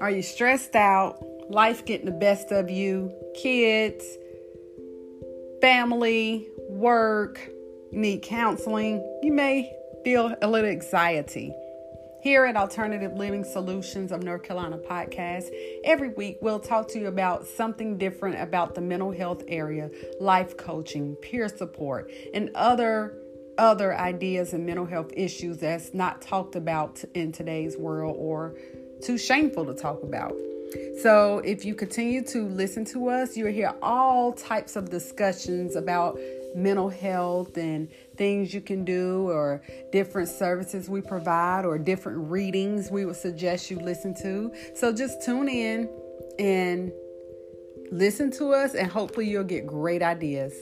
Are you stressed out? Life getting the best of you? Kids, family, work, you need counseling. You may feel a little anxiety. Here at Alternative Living Solutions of North Carolina podcast, every week we'll talk to you about something different about the mental health area, life coaching, peer support, and other other ideas and mental health issues that's not talked about in today's world or too shameful to talk about. So, if you continue to listen to us, you'll hear all types of discussions about mental health and things you can do, or different services we provide, or different readings we would suggest you listen to. So, just tune in and listen to us, and hopefully, you'll get great ideas.